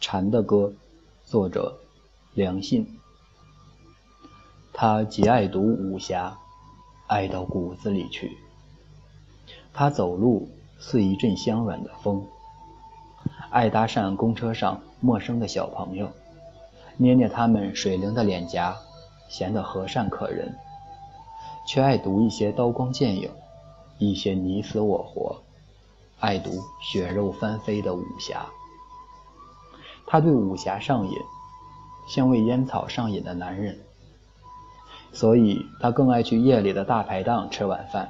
蝉的歌，作者梁信。他极爱读武侠，爱到骨子里去。他走路似一阵香软的风，爱搭讪公车上陌生的小朋友，捏捏他们水灵的脸颊，显得和善可人，却爱读一些刀光剑影，一些你死我活，爱读血肉翻飞的武侠。他对武侠上瘾，像为烟草上瘾的男人，所以他更爱去夜里的大排档吃晚饭。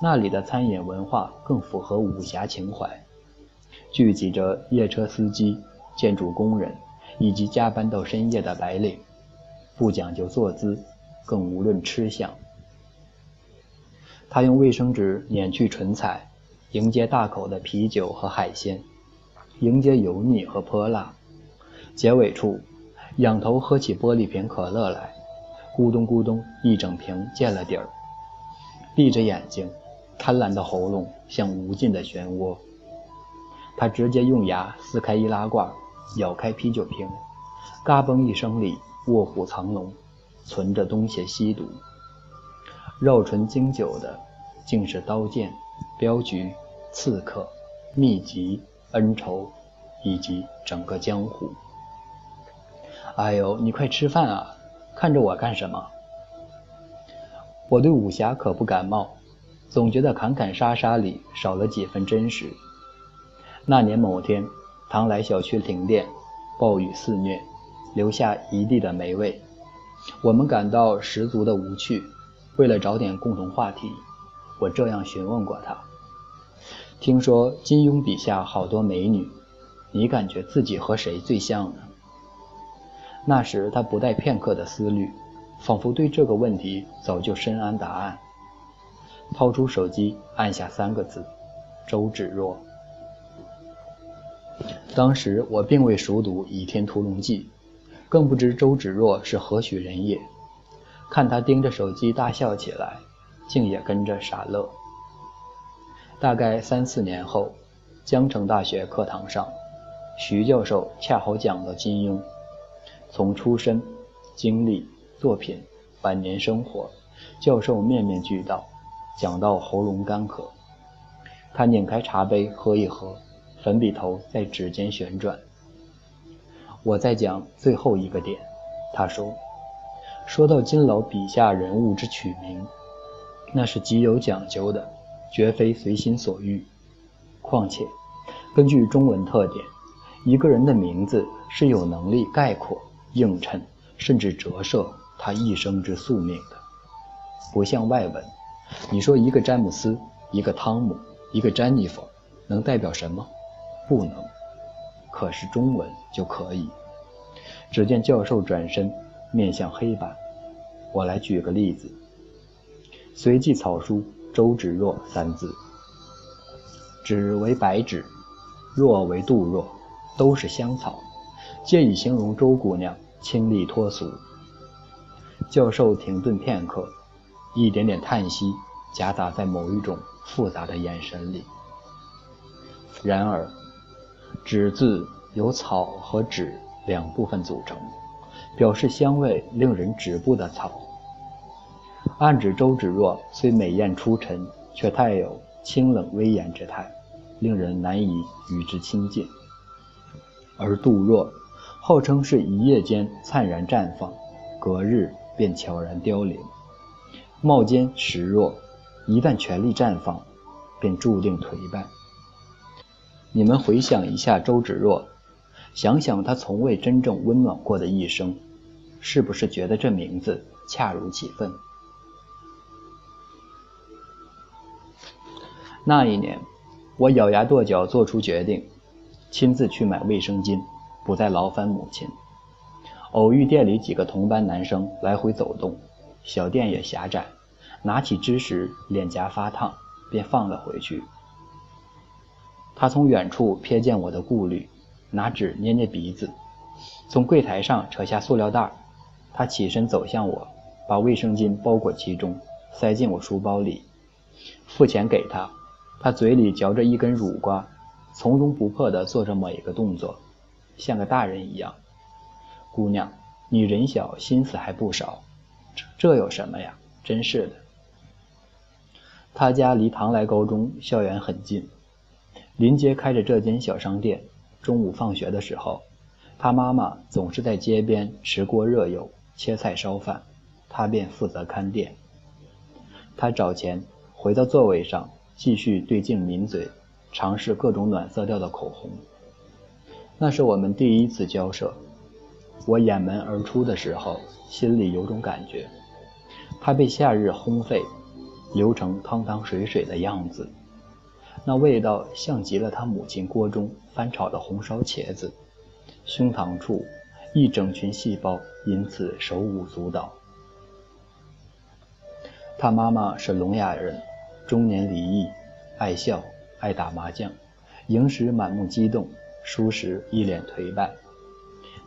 那里的餐饮文化更符合武侠情怀，聚集着夜车司机、建筑工人以及加班到深夜的白领，不讲究坐姿，更无论吃相。他用卫生纸碾去唇彩，迎接大口的啤酒和海鲜。迎接油腻和泼辣，结尾处，仰头喝起玻璃瓶可乐来，咕咚咕咚一整瓶见了底儿。闭着眼睛，贪婪的喉咙像无尽的漩涡。他直接用牙撕开易拉罐，咬开啤酒瓶，嘎嘣一声里卧虎藏龙，存着东邪西毒。绕唇经久的，竟是刀剑、镖局、刺客、秘籍。恩仇，以及整个江湖。哎呦，你快吃饭啊！看着我干什么？我对武侠可不感冒，总觉得砍砍杀杀里少了几分真实。那年某天，唐来小区停电，暴雨肆虐，留下一地的霉味。我们感到十足的无趣。为了找点共同话题，我这样询问过他。听说金庸笔下好多美女，你感觉自己和谁最像呢？那时他不带片刻的思虑，仿佛对这个问题早就深谙答案。掏出手机，按下三个字：周芷若。当时我并未熟读《倚天屠龙记》，更不知周芷若是何许人也。看他盯着手机大笑起来，竟也跟着傻乐。大概三四年后，江城大学课堂上，徐教授恰好讲到金庸，从出身、经历、作品、晚年生活，教授面面俱到，讲到喉咙干渴。他拧开茶杯喝一喝，粉笔头在指尖旋转。我在讲最后一个点，他说：“说到金老笔下人物之取名，那是极有讲究的。”绝非随心所欲。况且，根据中文特点，一个人的名字是有能力概括、映衬，甚至折射他一生之宿命的。不像外文，你说一个詹姆斯、一个汤姆、一个詹妮弗，能代表什么？不能。可是中文就可以。只见教授转身面向黑板，我来举个例子。随即草书。周芷若三字，芷为白芷，若为杜若，都是香草，借以形容周姑娘清丽脱俗。教授停顿片刻，一点点叹息夹杂在某一种复杂的眼神里。然而，芷字由草和芷两部分组成，表示香味令人止步的草。暗指周芷若虽美艳出尘，却太有清冷威严之态，令人难以与之亲近。而杜若，号称是一夜间灿然绽放，隔日便悄然凋零。貌间实弱，一旦全力绽放，便注定颓败。你们回想一下周芷若，想想她从未真正温暖过的一生，是不是觉得这名字恰如其分？那一年，我咬牙跺脚做出决定，亲自去买卫生巾，不再劳烦母亲。偶遇店里几个同班男生来回走动，小店也狭窄，拿起芝时脸颊发烫，便放了回去。他从远处瞥见我的顾虑，拿纸捏捏鼻子，从柜台上扯下塑料袋，他起身走向我，把卫生巾包裹其中，塞进我书包里，付钱给他。他嘴里嚼着一根乳瓜，从容不迫地做着每一个动作，像个大人一样。姑娘，你人小心思还不少，这这有什么呀？真是的。他家离唐来高中校园很近，临街开着这间小商店。中午放学的时候，他妈妈总是在街边持锅热油、切菜烧饭，他便负责看店。他找钱，回到座位上，继续对镜抿嘴，尝试各种暖色调的口红。那是我们第一次交涉。我掩门而出的时候，心里有种感觉，他被夏日烘沸，流成汤汤水水的样子。那味道像极了他母亲锅中翻炒的红烧茄子，胸膛处一整群细胞因此手舞足蹈。他妈妈是聋哑人，中年离异，爱笑，爱打麻将，赢时满目激动，输时一脸颓败。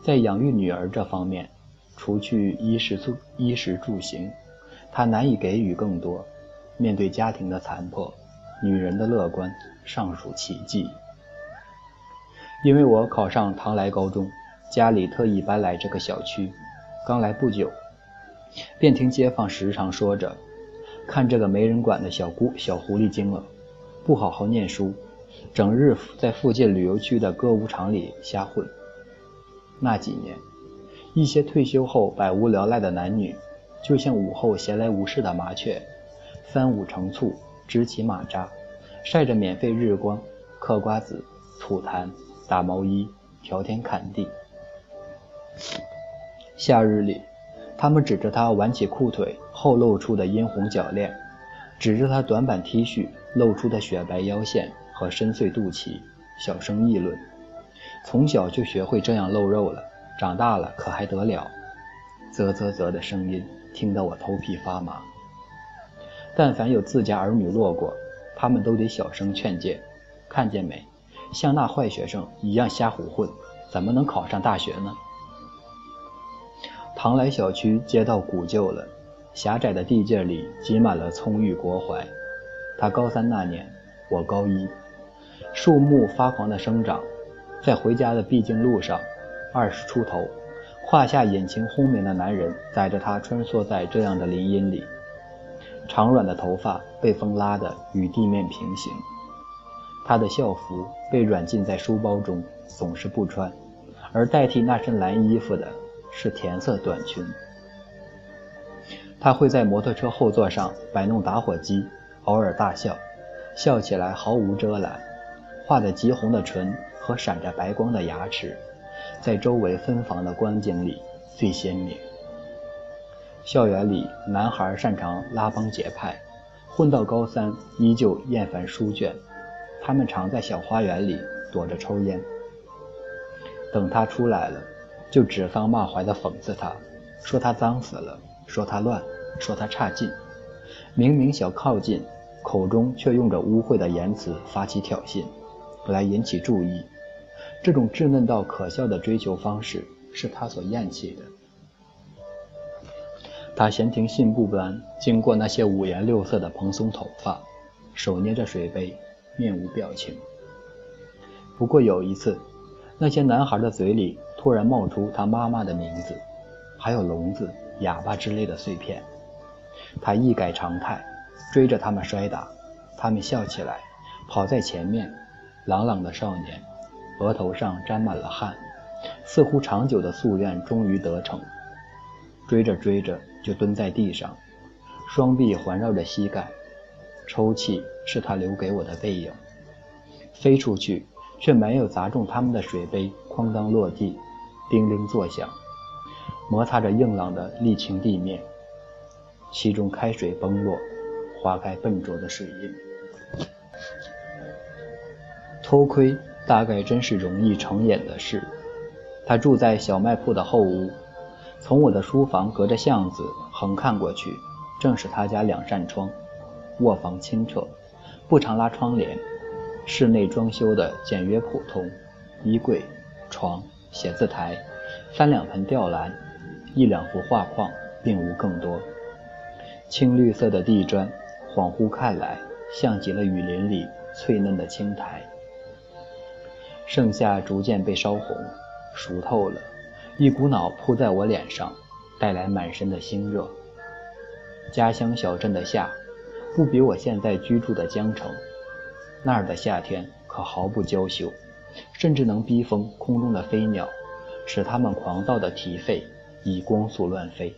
在养育女儿这方面，除去衣食住衣食住行，他难以给予更多。面对家庭的残破。女人的乐观尚属奇迹。因为我考上唐来高中，家里特意搬来这个小区，刚来不久，便听街坊时常说着：“看这个没人管的小姑小狐狸精了，不好好念书，整日在附近旅游区的歌舞场里瞎混。”那几年，一些退休后百无聊赖的男女，就像午后闲来无事的麻雀，三五成簇。支起马扎，晒着免费日光，嗑瓜子、吐痰、打毛衣、调天砍地。夏日里，他们指着他挽起裤腿后露出的殷红脚链，指着他短版 T 恤露出的雪白腰线和深邃肚脐，小声议论：“从小就学会这样露肉了，长大了可还得了？”啧啧啧的声音听得我头皮发麻。但凡有自家儿女落过，他们都得小声劝诫：“看见没，像那坏学生一样瞎胡混，怎么能考上大学呢？”唐来小区街道古旧了，狭窄的地界里挤满了葱郁国槐。他高三那年，我高一，树木发狂的生长，在回家的必经路上，二十出头、胯下引擎轰鸣的男人载着他穿梭在这样的林荫里。长软的头发被风拉得与地面平行，他的校服被软禁在书包中，总是不穿，而代替那身蓝衣服的是甜色短裙。他会在摩托车后座上摆弄打火机，偶尔大笑，笑起来毫无遮拦，画得极红的唇和闪着白光的牙齿，在周围分房的光景里最鲜明。校园里，男孩擅长拉帮结派，混到高三依旧厌烦书卷。他们常在小花园里躲着抽烟。等他出来了，就指桑骂槐地讽刺他，说他脏死了，说他乱，说他差劲。明明想靠近，口中却用着污秽的言辞发起挑衅，来引起注意。这种稚嫩到可笑的追求方式，是他所厌弃的。他闲庭信步般经过那些五颜六色的蓬松头发，手捏着水杯，面无表情。不过有一次，那些男孩的嘴里突然冒出他妈妈的名字，还有聋子、哑巴之类的碎片。他一改常态，追着他们摔打，他们笑起来，跑在前面。朗朗的少年，额头上沾满了汗，似乎长久的夙愿终于得逞。追着追着。就蹲在地上，双臂环绕着膝盖，抽泣是他留给我的背影。飞出去，却没有砸中他们的水杯，哐当落地，叮铃作响，摩擦着硬朗的沥青地面，其中开水崩落，划开笨拙的水印。偷窥大概真是容易成瘾的事。他住在小卖铺的后屋。从我的书房隔着巷子横看过去，正是他家两扇窗。卧房清澈，不常拉窗帘。室内装修的简约普通，衣柜、床、写字台，三两盆吊兰，一两幅画框，并无更多。青绿色的地砖，恍惚看来像极了雨林里翠嫩的青苔。盛夏逐渐被烧红，熟透了，一股脑扑在我脸上，带来满身的腥热。家乡小镇的夏，不比我现在居住的江城。那儿的夏天可毫不娇羞，甚至能逼疯空中的飞鸟，使它们狂躁的啼吠，以光速乱飞。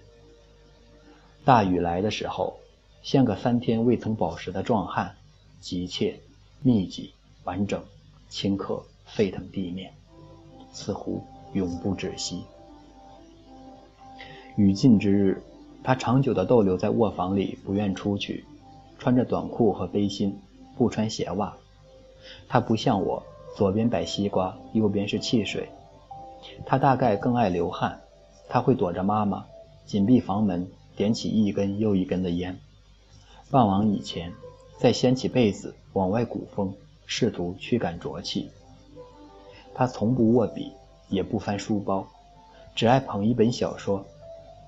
大雨来的时候，像个三天未曾饱食的壮汉，急切、密集、完整、顷刻沸腾地面，似乎永不止息。雨尽之日，他长久地逗留在卧房里，不愿出去，穿着短裤和背心。不穿鞋袜，他不像我，左边摆西瓜，右边是汽水。他大概更爱流汗，他会躲着妈妈，紧闭房门，点起一根又一根的烟。傍晚以前，再掀起被子往外鼓风，试图驱赶浊气。他从不握笔，也不翻书包，只爱捧一本小说，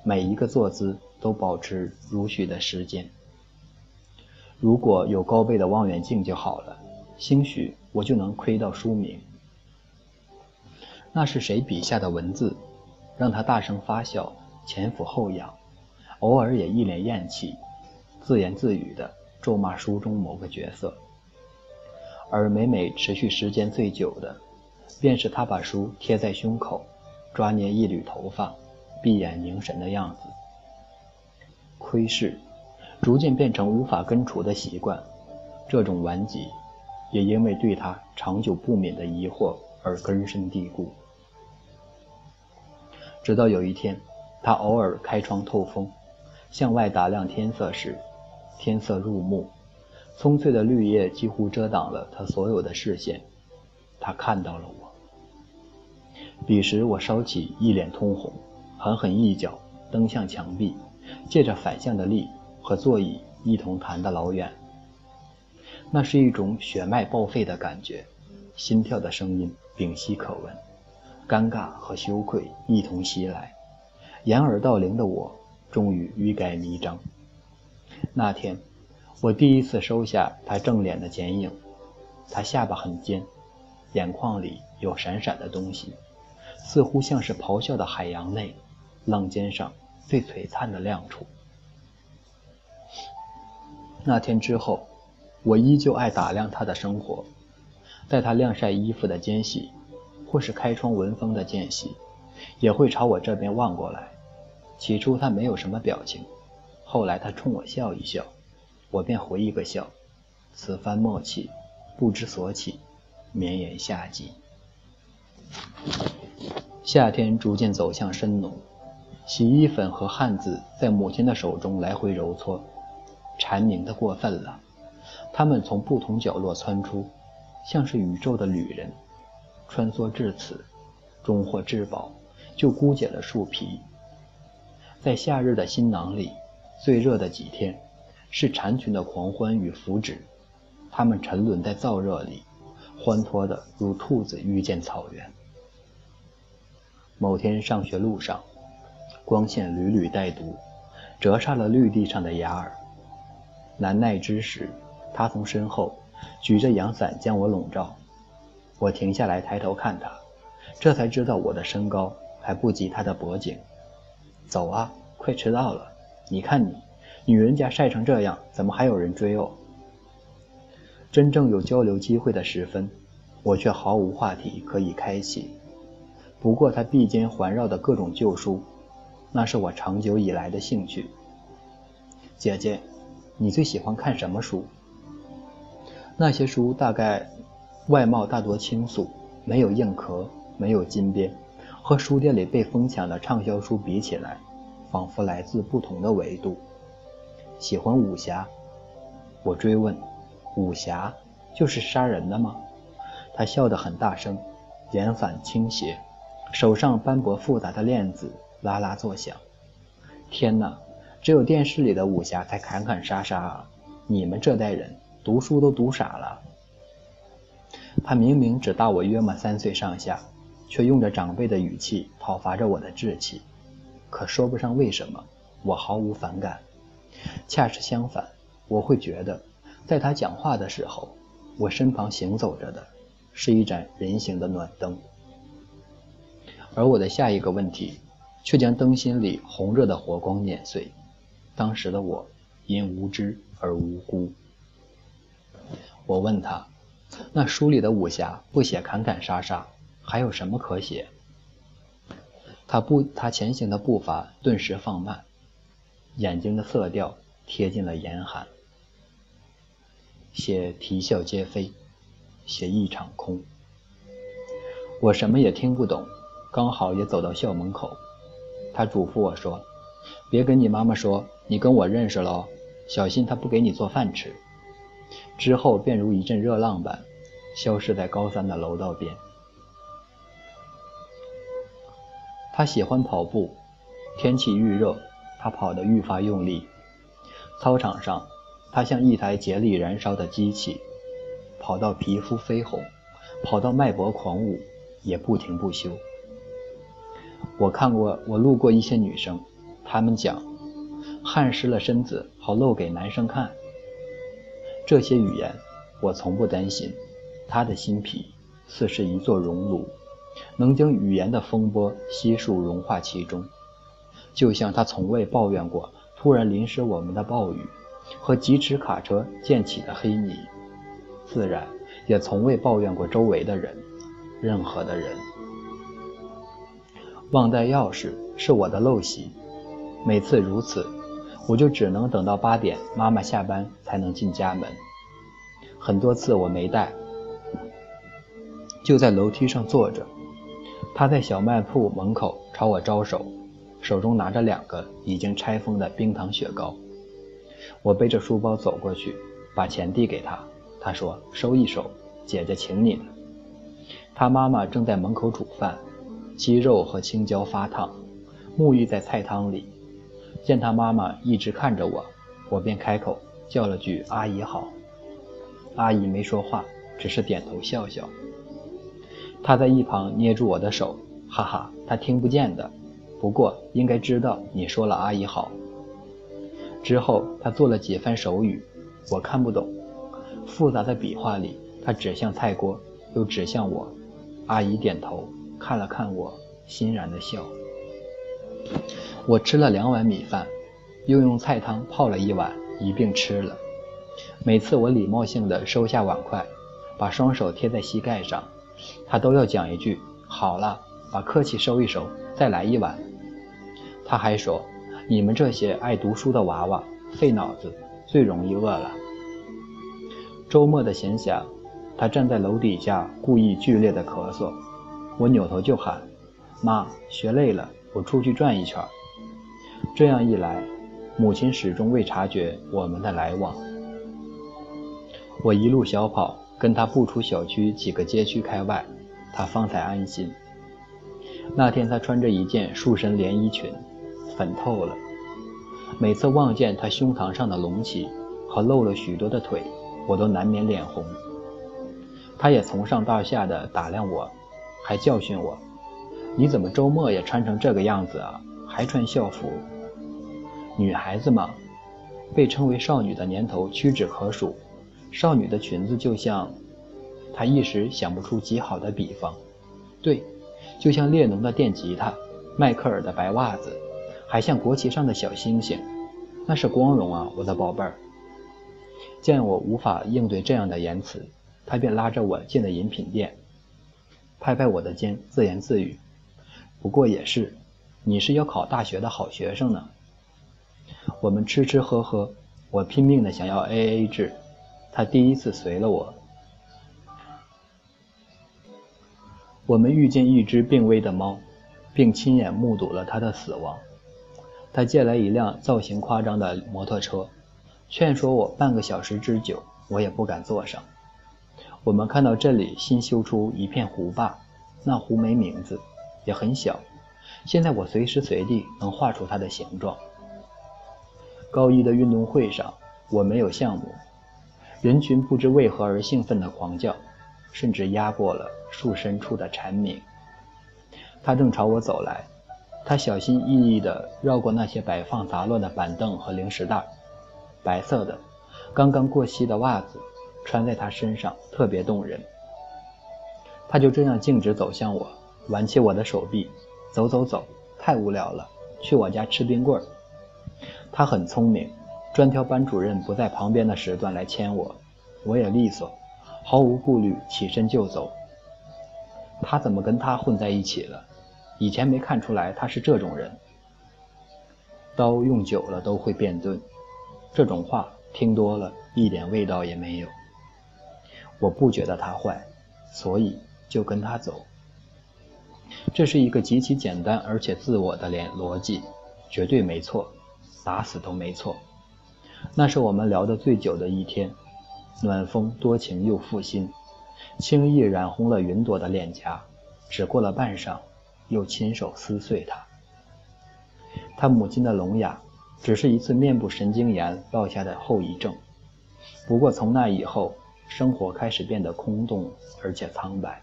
每一个坐姿都保持如许的时间。如果有高倍的望远镜就好了，兴许我就能窥到书名。那是谁笔下的文字，让他大声发笑，前俯后仰，偶尔也一脸厌弃，自言自语地咒骂书中某个角色。而每每持续时间最久的，便是他把书贴在胸口，抓捏一缕头发，闭眼凝神的样子。窥视。逐渐变成无法根除的习惯，这种顽疾也因为对他长久不泯的疑惑而根深蒂固。直到有一天，他偶尔开窗透风，向外打量天色时，天色入目，葱翠的绿叶几乎遮挡了他所有的视线。他看到了我。彼时我烧起一脸通红，狠狠一脚蹬向墙壁，借着反向的力。和座椅一同弹得老远，那是一种血脉报废的感觉，心跳的声音屏息可闻，尴尬和羞愧一同袭来，掩耳盗铃的我终于欲盖弥彰。那天，我第一次收下他正脸的剪影，他下巴很尖，眼眶里有闪闪的东西，似乎像是咆哮的海洋内浪尖上最璀璨的亮处。那天之后，我依旧爱打量他的生活，在他晾晒衣服的间隙，或是开窗闻风的间隙，也会朝我这边望过来。起初他没有什么表情，后来他冲我笑一笑，我便回一个笑，此番默契，不知所起，绵延夏季。夏天逐渐走向深浓，洗衣粉和汗渍在母亲的手中来回揉搓。蝉鸣的过分了，它们从不同角落窜出，像是宇宙的旅人，穿梭至此，终获至宝，就枯解了树皮。在夏日的新囊里，最热的几天，是蝉群的狂欢与福祉，它们沉沦在燥热里，欢脱的如兔子遇见草原。某天上学路上，光线屡屡带毒，折煞了绿地上的芽儿。难耐之时，他从身后举着阳伞将我笼罩。我停下来抬头看他，这才知道我的身高还不及他的脖颈。走啊，快迟到了！你看你，女人家晒成这样，怎么还有人追哦？真正有交流机会的时分，我却毫无话题可以开启。不过他臂间环绕的各种旧书，那是我长久以来的兴趣。姐姐。你最喜欢看什么书？那些书大概外貌大多清素，没有硬壳，没有金边，和书店里被疯抢的畅销书比起来，仿佛来自不同的维度。喜欢武侠？我追问。武侠就是杀人的吗？他笑得很大声，眼反倾斜，手上斑驳复杂的链子啦啦作响。天哪！只有电视里的武侠才砍砍杀杀啊！你们这代人读书都读傻了。他明明只大我约莫三岁上下，却用着长辈的语气讨伐着我的志气。可说不上为什么，我毫无反感。恰是相反，我会觉得，在他讲话的时候，我身旁行走着的是一盏人形的暖灯。而我的下一个问题，却将灯芯里红热的火光碾碎。当时的我，因无知而无辜。我问他：“那书里的武侠不写砍砍杀杀，还有什么可写？”他步，他前行的步伐顿时放慢，眼睛的色调贴近了严寒。写啼笑皆非，写一场空。我什么也听不懂，刚好也走到校门口。他嘱咐我说：“别跟你妈妈说，你跟我认识了，小心她不给你做饭吃。”之后便如一阵热浪般，消失在高三的楼道边。他喜欢跑步，天气愈热，他跑得愈发用力。操场上。他像一台竭力燃烧的机器，跑到皮肤绯红，跑到脉搏狂舞，也不停不休。我看过，我路过一些女生，她们讲，汗湿了身子，好露给男生看。这些语言，我从不担心。他的心脾似是一座熔炉，能将语言的风波悉数融化其中，就像他从未抱怨过突然淋湿我们的暴雨。和疾驰卡车溅起的黑泥，自然也从未抱怨过周围的人，任何的人。忘带钥匙是我的陋习，每次如此，我就只能等到八点妈妈下班才能进家门。很多次我没带，就在楼梯上坐着，她在小卖铺门口朝我招手，手中拿着两个已经拆封的冰糖雪糕。我背着书包走过去，把钱递给他。他说：“收一收，姐姐请你。”他妈妈正在门口煮饭，鸡肉和青椒发烫，沐浴在菜汤里。见他妈妈一直看着我，我便开口叫了句：“阿姨好。”阿姨没说话，只是点头笑笑。他在一旁捏住我的手，哈哈，他听不见的，不过应该知道你说了“阿姨好”。之后，他做了几番手语，我看不懂。复杂的笔画里，他指向菜锅，又指向我。阿姨点头，看了看我，欣然的笑。我吃了两碗米饭，又用菜汤泡了一碗，一并吃了。每次我礼貌性的收下碗筷，把双手贴在膝盖上，他都要讲一句：“好了，把客气收一收，再来一碗。”他还说。你们这些爱读书的娃娃，费脑子，最容易饿了。周末的闲暇，他站在楼底下，故意剧烈的咳嗽。我扭头就喊：“妈，学累了，我出去转一圈。”这样一来，母亲始终未察觉我们的来往。我一路小跑，跟他步出小区几个街区开外，他方才安心。那天，他穿着一件束身连衣裙。粉透了。每次望见他胸膛上的隆起和露了许多的腿，我都难免脸红。他也从上到下的打量我，还教训我：“你怎么周末也穿成这个样子啊？还穿校服？女孩子嘛，被称为少女的年头屈指可数。少女的裙子就像……她一时想不出极好的比方。对，就像列侬的电吉他，迈克尔的白袜子。”还像国旗上的小星星，那是光荣啊，我的宝贝儿。见我无法应对这样的言辞，他便拉着我进了饮品店，拍拍我的肩，自言自语：“不过也是，你是要考大学的好学生呢。”我们吃吃喝喝，我拼命的想要 A A 制，他第一次随了我。我们遇见一只病危的猫，并亲眼目睹了它的死亡。他借来一辆造型夸张的摩托车，劝说我半个小时之久，我也不敢坐上。我们看到这里新修出一片湖坝，那湖没名字，也很小。现在我随时随地能画出它的形状。高一的运动会上，我没有项目，人群不知为何而兴奋的狂叫，甚至压过了树深处的蝉鸣。他正朝我走来。他小心翼翼地绕过那些摆放杂乱的板凳和零食袋，白色的、刚刚过膝的袜子穿在他身上特别动人。他就这样径直走向我，挽起我的手臂，走走走，太无聊了，去我家吃冰棍儿。他很聪明，专挑班主任不在旁边的时段来牵我，我也利索，毫无顾虑，起身就走。他怎么跟他混在一起了？以前没看出来他是这种人。刀用久了都会变钝，这种话听多了一点味道也没有。我不觉得他坏，所以就跟他走。这是一个极其简单而且自我的连逻辑，绝对没错，打死都没错。那是我们聊得最久的一天，暖风多情又负心，轻易染红了云朵的脸颊，只过了半晌，又亲手撕碎它。他母亲的聋哑，只是一次面部神经炎落下的后遗症。不过从那以后，生活开始变得空洞而且苍白。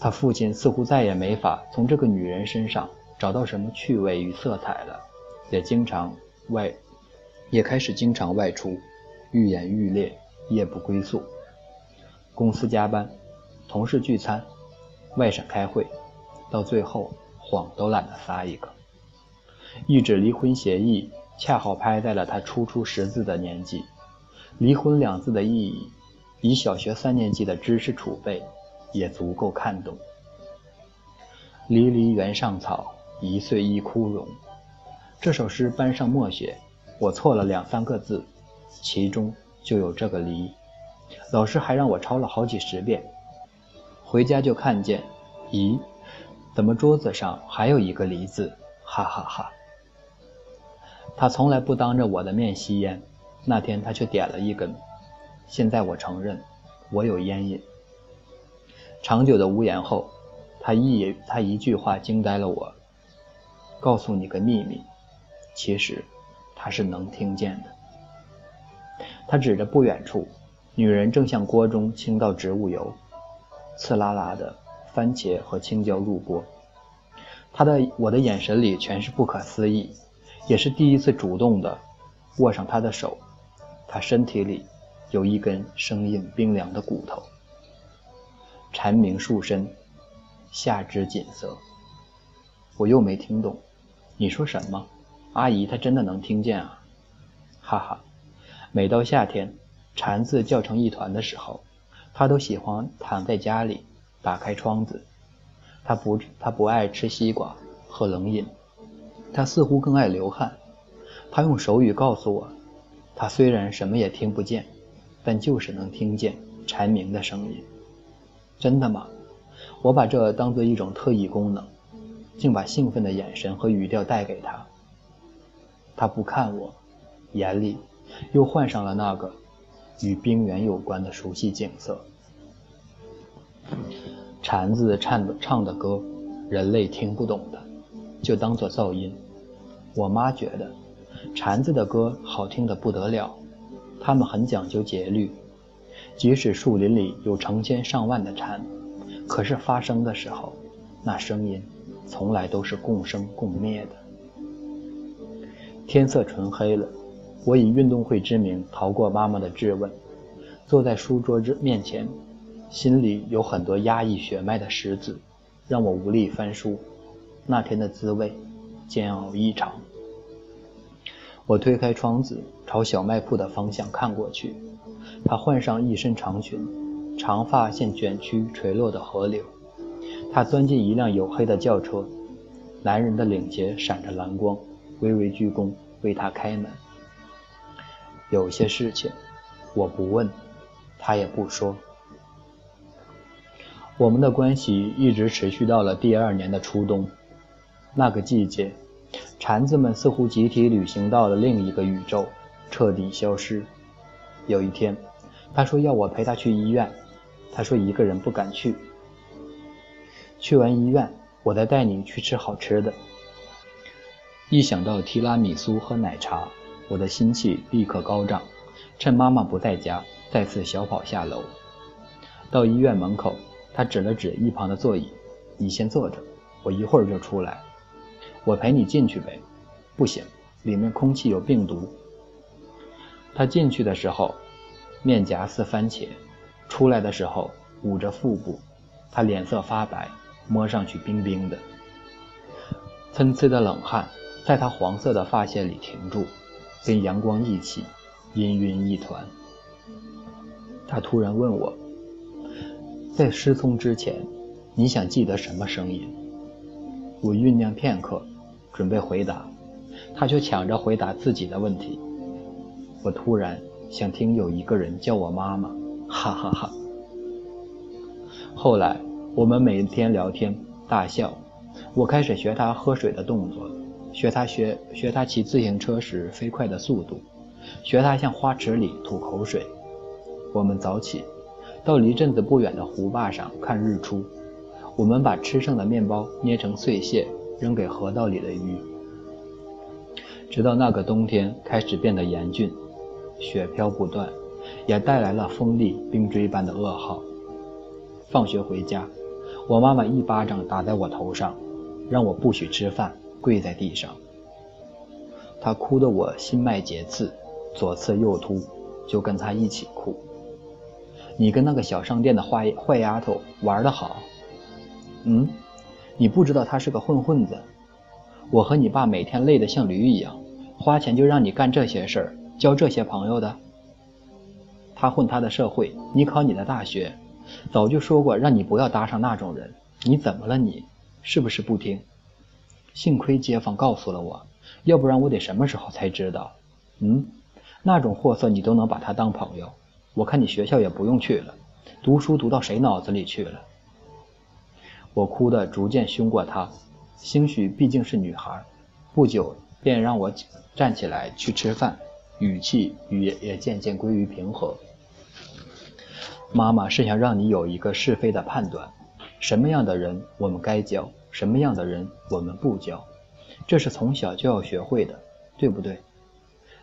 他父亲似乎再也没法从这个女人身上找到什么趣味与色彩了，也经常外，也开始经常外出，愈演愈烈，夜不归宿。公司加班，同事聚餐，外省开会，到最后谎都懒得撒一个。一纸离婚协议恰好拍在了他初出识字的年纪。离婚两字的意义，以小学三年级的知识储备，也足够看懂。离离原上草，一岁一枯荣。这首诗班上默写，我错了两三个字，其中就有这个离。老师还让我抄了好几十遍。回家就看见，咦，怎么桌子上还有一个离字？哈哈哈。他从来不当着我的面吸烟，那天他却点了一根。现在我承认，我有烟瘾。长久的无言后，他一他一句话惊呆了我。告诉你个秘密，其实他是能听见的。他指着不远处，女人正向锅中倾倒植物油，刺啦啦的番茄和青椒入锅。他的我的眼神里全是不可思议。也是第一次主动的握上他的手，他身体里有一根生硬冰凉的骨头。蝉鸣树深，夏之锦瑟。我又没听懂，你说什么？阿姨她真的能听见啊！哈哈，每到夏天，蝉子叫成一团的时候，她都喜欢躺在家里，打开窗子。她不，她不爱吃西瓜，喝冷饮。他似乎更爱流汗。他用手语告诉我，他虽然什么也听不见，但就是能听见蝉鸣的声音。真的吗？我把这当做一种特异功能，竟把兴奋的眼神和语调带给他。他不看我，眼里又换上了那个与冰原有关的熟悉景色。蝉子唱的唱的歌，人类听不懂的，就当做噪音。我妈觉得蝉子的歌好听的不得了，他们很讲究节律，即使树林里有成千上万的蝉，可是发声的时候，那声音从来都是共生共灭的。天色纯黑了，我以运动会之名逃过妈妈的质问，坐在书桌之面前，心里有很多压抑血脉的石子，让我无力翻书。那天的滋味。煎熬异常。我推开窗子，朝小卖铺的方向看过去。她换上一身长裙，长发现卷曲垂落的河流。她钻进一辆黝黑的轿车，男人的领结闪着蓝光，微微鞠躬为她开门。有些事情，我不问，他也不说。我们的关系一直持续到了第二年的初冬。那个季节，蝉子们似乎集体旅行到了另一个宇宙，彻底消失。有一天，他说要我陪他去医院，他说一个人不敢去。去完医院，我再带你去吃好吃的。一想到提拉米苏和奶茶，我的心气立刻高涨，趁妈妈不在家，再次小跑下楼。到医院门口，他指了指一旁的座椅：“你先坐着，我一会儿就出来。”我陪你进去呗，不行，里面空气有病毒。他进去的时候，面颊似番茄；出来的时候，捂着腹部。他脸色发白，摸上去冰冰的。参差的冷汗在他黄色的发线里停住，跟阳光一起，氤氲一团。他突然问我，在失聪之前，你想记得什么声音？我酝酿片刻，准备回答，他却抢着回答自己的问题。我突然想听有一个人叫我妈妈，哈哈哈。后来我们每天聊天大笑，我开始学他喝水的动作，学他学学他骑自行车时飞快的速度，学他向花池里吐口水。我们早起，到离镇子不远的湖坝上看日出。我们把吃剩的面包捏成碎屑，扔给河道里的鱼。直到那个冬天开始变得严峻，雪飘不断，也带来了风力冰锥般的噩耗。放学回家，我妈妈一巴掌打在我头上，让我不许吃饭，跪在地上。她哭得我心脉节刺，左刺右突，就跟她一起哭。你跟那个小商店的坏坏丫头玩得好。嗯，你不知道他是个混混子。我和你爸每天累得像驴一样，花钱就让你干这些事儿，交这些朋友的。他混他的社会，你考你的大学。早就说过让你不要搭上那种人，你怎么了？你是不是不听？幸亏街坊告诉了我，要不然我得什么时候才知道？嗯，那种货色你都能把他当朋友，我看你学校也不用去了，读书读到谁脑子里去了？我哭得逐渐凶过他，兴许毕竟是女孩，不久便让我站起来去吃饭，语气也也渐渐归于平和。妈妈是想让你有一个是非的判断，什么样的人我们该交，什么样的人我们不交，这是从小就要学会的，对不对？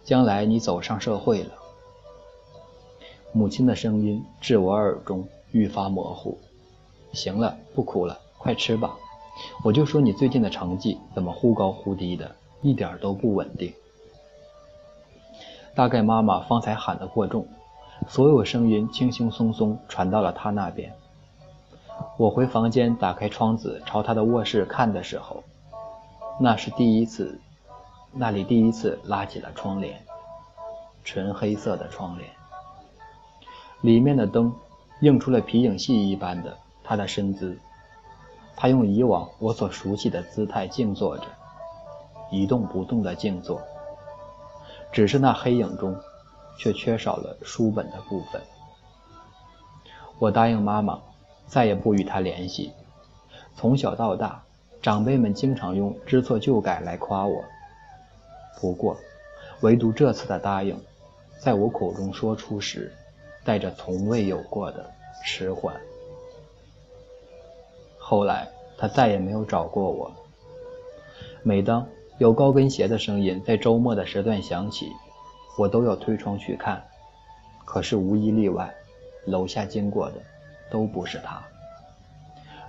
将来你走上社会了，母亲的声音至我耳中愈发模糊。行了，不哭了，快吃吧。我就说你最近的成绩怎么忽高忽低的，一点都不稳定。大概妈妈方才喊得过重，所有声音轻轻松松传到了她那边。我回房间，打开窗子朝她的卧室看的时候，那是第一次，那里第一次拉起了窗帘，纯黑色的窗帘，里面的灯映出了皮影戏一般的。她的身姿，她用以往我所熟悉的姿态静坐着，一动不动的静坐。只是那黑影中，却缺少了书本的部分。我答应妈妈，再也不与他联系。从小到大，长辈们经常用知错就改来夸我。不过，唯独这次的答应，在我口中说出时，带着从未有过的迟缓。后来，他再也没有找过我。每当有高跟鞋的声音在周末的时段响起，我都要推窗去看。可是无一例外，楼下经过的都不是他。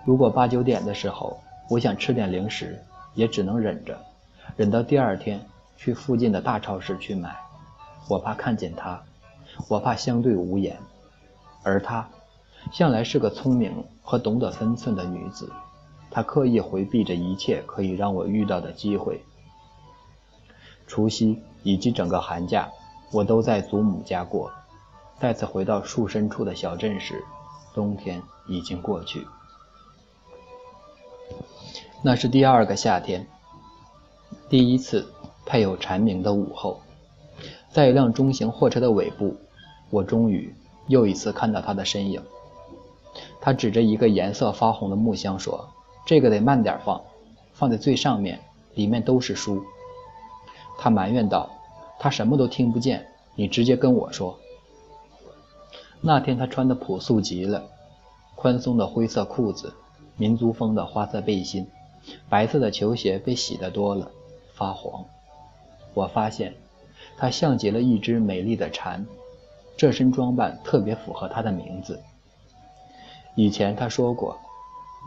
如果八九点的时候，我想吃点零食，也只能忍着，忍到第二天去附近的大超市去买。我怕看见他，我怕相对无言，而他。向来是个聪明和懂得分寸的女子，她刻意回避着一切可以让我遇到的机会。除夕以及整个寒假，我都在祖母家过。再次回到树深处的小镇时，冬天已经过去。那是第二个夏天，第一次配有蝉鸣的午后，在一辆中型货车的尾部，我终于又一次看到他的身影。他指着一个颜色发红的木箱说：“这个得慢点放，放在最上面，里面都是书。”他埋怨道：“他什么都听不见，你直接跟我说。”那天他穿的朴素极了，宽松的灰色裤子，民族风的花色背心，白色的球鞋被洗得多了，发黄。我发现，他像极了一只美丽的蝉，这身装扮特别符合他的名字。以前他说过，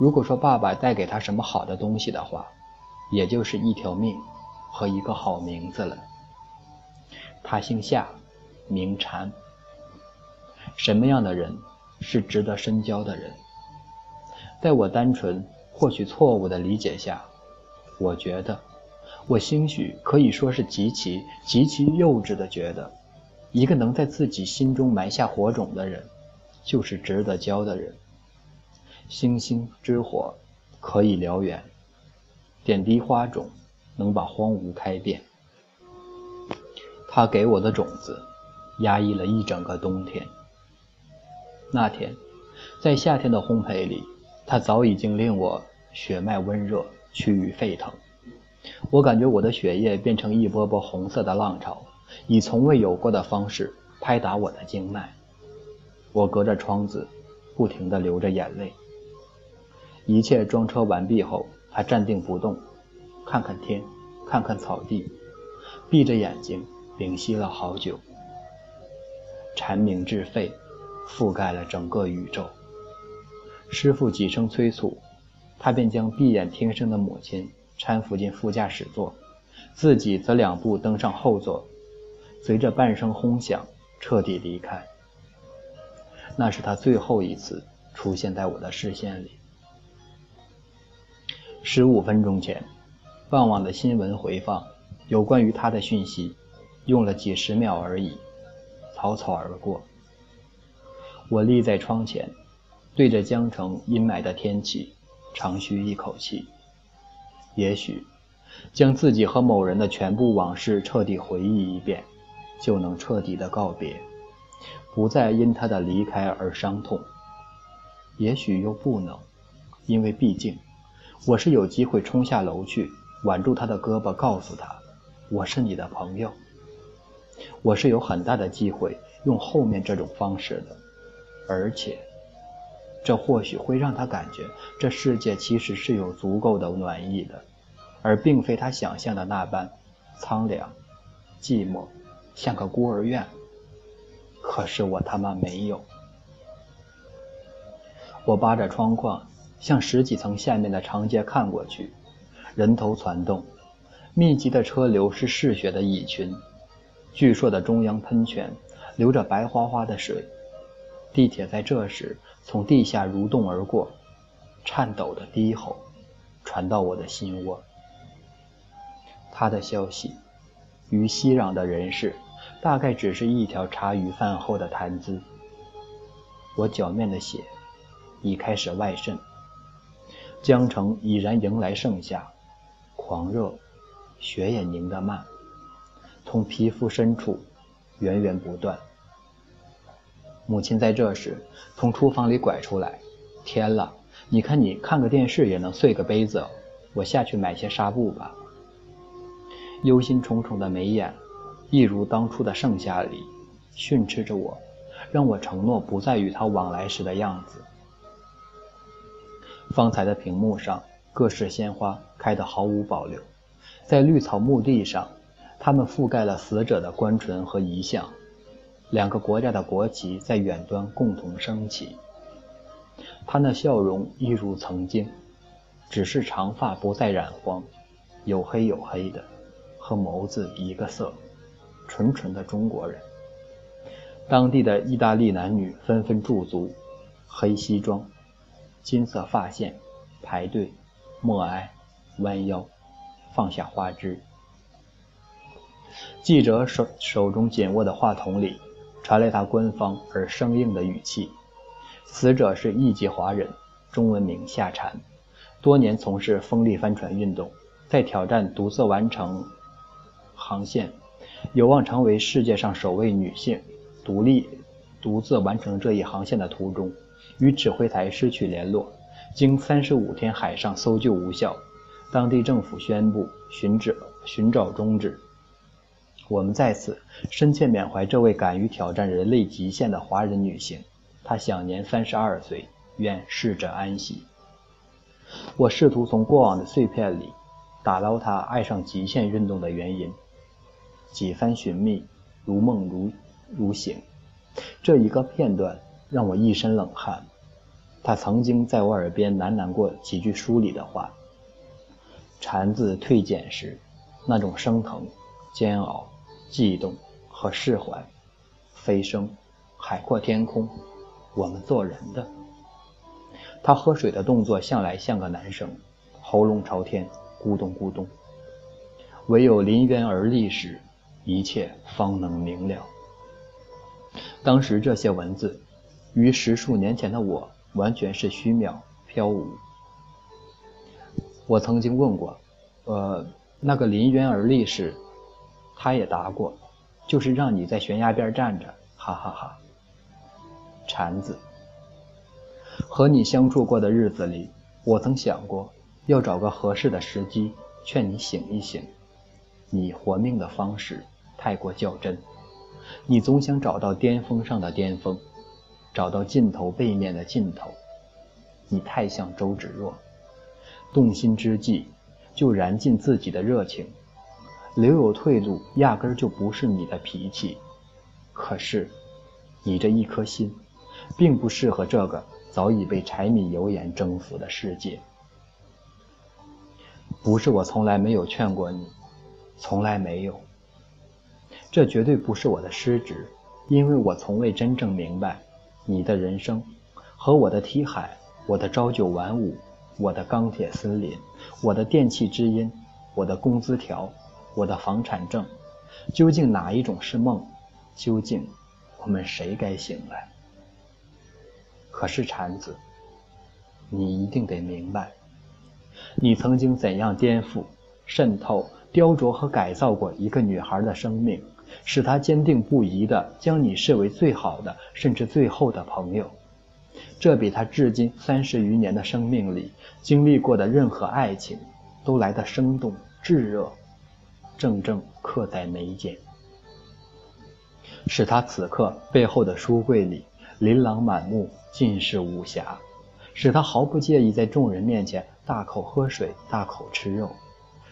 如果说爸爸带给他什么好的东西的话，也就是一条命和一个好名字了。他姓夏，名蝉。什么样的人是值得深交的人？在我单纯或许错误的理解下，我觉得，我兴许可以说是极其极其幼稚的觉得，一个能在自己心中埋下火种的人，就是值得交的人。星星之火可以燎原，点滴花种能把荒芜开遍。他给我的种子，压抑了一整个冬天。那天，在夏天的烘焙里，他早已经令我血脉温热，躯于沸腾。我感觉我的血液变成一波波红色的浪潮，以从未有过的方式拍打我的经脉。我隔着窗子，不停地流着眼泪。一切装车完毕后，他站定不动，看看天，看看草地，闭着眼睛。屏息了好久，蝉鸣至肺，覆盖了整个宇宙。师傅几声催促，他便将闭眼听声的母亲搀扶进副驾驶座，自己则两步登上后座，随着半声轰响，彻底离开。那是他最后一次出现在我的视线里。十五分钟前，傍晚的新闻回放有关于他的讯息。用了几十秒而已，草草而过。我立在窗前，对着江城阴霾的天气，长吁一口气。也许，将自己和某人的全部往事彻底回忆一遍，就能彻底的告别，不再因他的离开而伤痛。也许又不能，因为毕竟，我是有机会冲下楼去挽住他的胳膊，告诉他，我是你的朋友。我是有很大的机会用后面这种方式的，而且，这或许会让他感觉这世界其实是有足够的暖意的，而并非他想象的那般苍凉、寂寞，像个孤儿院。可是我他妈没有。我扒着窗框，向十几层下面的长街看过去，人头攒动，密集的车流是嗜血的蚁群。巨硕的中央喷泉流着白花花的水，地铁在这时从地下蠕动而过，颤抖的低吼传到我的心窝。他的消息，与熙攘的人世，大概只是一条茶余饭后的谈资。我脚面的血已开始外渗，江城已然迎来盛夏，狂热，血也凝得慢。从皮肤深处源源不断。母亲在这时从厨房里拐出来：“天了，你看你看个电视也能碎个杯子，我下去买些纱布吧。”忧心忡忡的眉眼，一如当初的盛夏里训斥着我，让我承诺不再与他往来时的样子。方才的屏幕上，各式鲜花开得毫无保留，在绿草墓地上。他们覆盖了死者的棺唇和遗像，两个国家的国旗在远端共同升起。他那笑容一如曾经，只是长发不再染黄，有黑有黑的，和眸子一个色，纯纯的中国人。当地的意大利男女纷纷驻足，黑西装，金色发线，排队，默哀，弯腰，放下花枝。记者手手中紧握的话筒里传来他官方而生硬的语气：“死者是一级华人，中文名夏蝉，多年从事风力帆船运动，在挑战独自完成航线，有望成为世界上首位女性独立独自完成这一航线的途中，与指挥台失去联络，经三十五天海上搜救无效，当地政府宣布寻找寻找终止。”我们在此深切缅怀这位敢于挑战人类极限的华人女性，她享年三十二岁，愿逝者安息。我试图从过往的碎片里打捞她爱上极限运动的原因，几番寻觅，如梦如如醒。这一个片段让我一身冷汗。他曾经在我耳边喃喃过几句书里的话：蝉子蜕茧时，那种升腾、煎熬。悸动和释怀，飞升，海阔天空，我们做人的。他喝水的动作向来像个男生，喉咙朝天，咕咚咕咚。唯有临渊而立时，一切方能明了。当时这些文字，于十数年前的我，完全是虚渺飘无。我曾经问过，呃，那个临渊而立时，他也答过，就是让你在悬崖边站着，哈哈哈。禅子，和你相处过的日子里，我曾想过要找个合适的时机劝你醒一醒。你活命的方式太过较真，你总想找到巅峰上的巅峰，找到尽头背面的尽头。你太像周芷若，动心之际就燃尽自己的热情，留有退路压根儿就不是你的脾气。可是，你这一颗心，并不适合这个早已被柴米油盐征服的世界。不是我从来没有劝过你。从来没有，这绝对不是我的失职，因为我从未真正明白你的人生和我的题海，我的朝九晚五，我的钢铁森林，我的电器之音，我的工资条，我的房产证，究竟哪一种是梦？究竟我们谁该醒来？可是禅子，你一定得明白，你曾经怎样颠覆、渗透。雕琢和改造过一个女孩的生命，使他坚定不移地将你视为最好的，甚至最后的朋友。这比他至今三十余年的生命里经历过的任何爱情都来得生动炙热，正正刻在眉间。使他此刻背后的书柜里琳琅满目，尽是武侠；使他毫不介意在众人面前大口喝水，大口吃肉。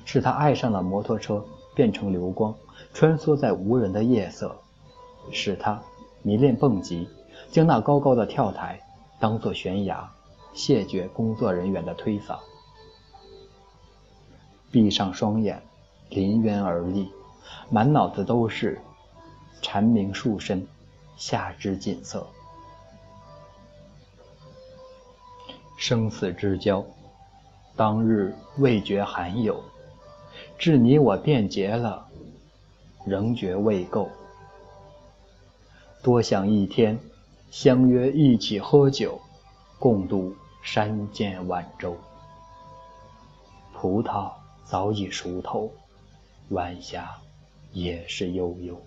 使他爱上了摩托车，变成流光，穿梭在无人的夜色；使他迷恋蹦极，将那高高的跳台当作悬崖，谢绝工作人员的推搡。闭上双眼，临渊而立，满脑子都是蝉鸣树深，夏之锦瑟，生死之交，当日未觉罕有。至你我便结了，仍觉未够。多想一天，相约一起喝酒，共度山间晚舟。葡萄早已熟透，晚霞也是悠悠。